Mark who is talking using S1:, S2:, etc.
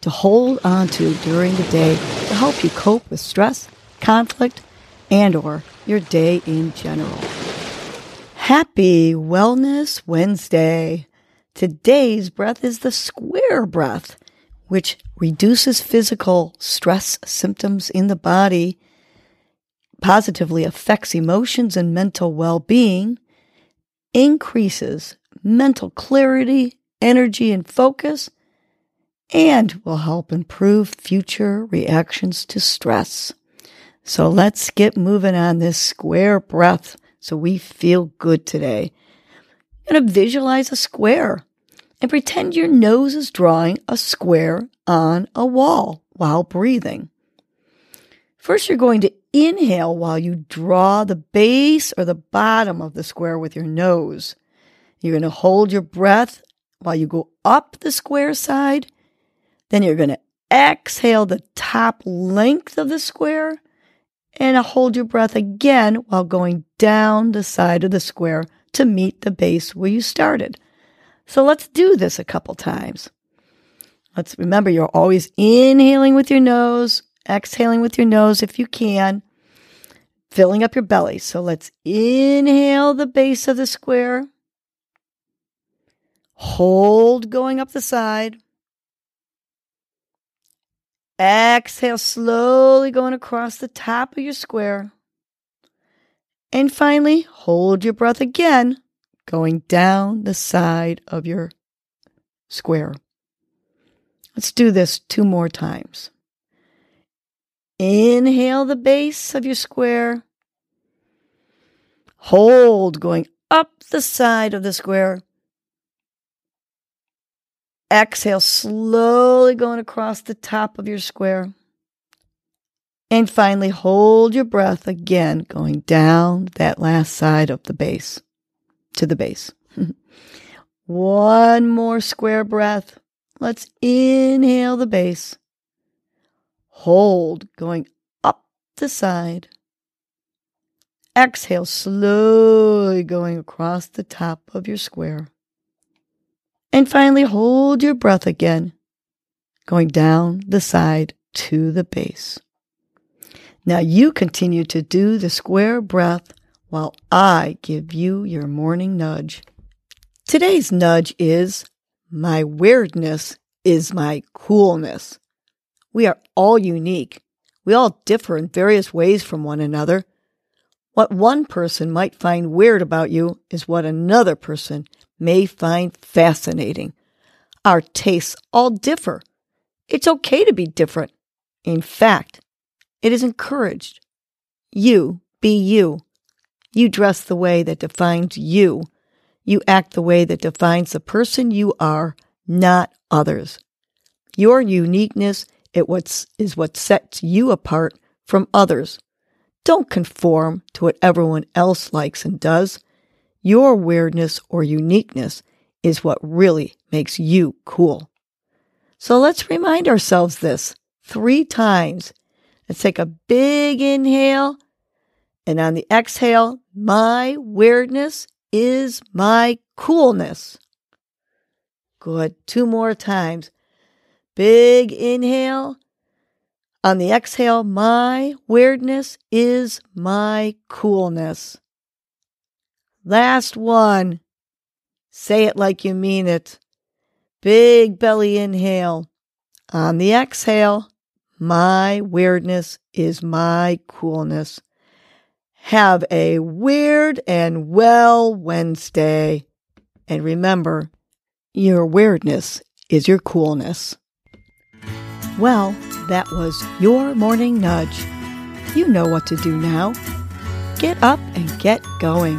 S1: to hold on to during the day to help you cope with stress, conflict, and or your day in general. Happy Wellness Wednesday. Today's breath is the square breath, which reduces physical stress symptoms in the body, positively affects emotions and mental well-being, increases mental clarity, energy, and focus, and will help improve future reactions to stress. So let's get moving on this square breath so we feel good today. Going to visualize a square and pretend your nose is drawing a square on a wall while breathing. First, you're going to inhale while you draw the base or the bottom of the square with your nose. You're going to hold your breath while you go up the square side then you're going to exhale the top length of the square and hold your breath again while going down the side of the square to meet the base where you started. So let's do this a couple times. Let's remember you're always inhaling with your nose, exhaling with your nose if you can, filling up your belly. So let's inhale the base of the square, hold going up the side. Exhale, slowly going across the top of your square. And finally, hold your breath again, going down the side of your square. Let's do this two more times. Inhale the base of your square. Hold, going up the side of the square. Exhale, slowly going across the top of your square. And finally, hold your breath again, going down that last side of the base to the base. One more square breath. Let's inhale the base. Hold, going up the side. Exhale, slowly going across the top of your square. And finally, hold your breath again, going down the side to the base. Now you continue to do the square breath while I give you your morning nudge. Today's nudge is my weirdness is my coolness. We are all unique. We all differ in various ways from one another. What one person might find weird about you is what another person may find fascinating. Our tastes all differ. It's okay to be different. In fact, it is encouraged. You be you. You dress the way that defines you. You act the way that defines the person you are, not others. Your uniqueness it is what sets you apart from others. Don't conform to what everyone else likes and does. Your weirdness or uniqueness is what really makes you cool. So let's remind ourselves this three times. Let's take a big inhale. And on the exhale, my weirdness is my coolness. Good. Two more times. Big inhale. On the exhale, my weirdness is my coolness. Last one. Say it like you mean it. Big belly inhale. On the exhale, my weirdness is my coolness. Have a weird and well Wednesday. And remember, your weirdness is your coolness. Well, that was your morning nudge. You know what to do now. Get up and get going.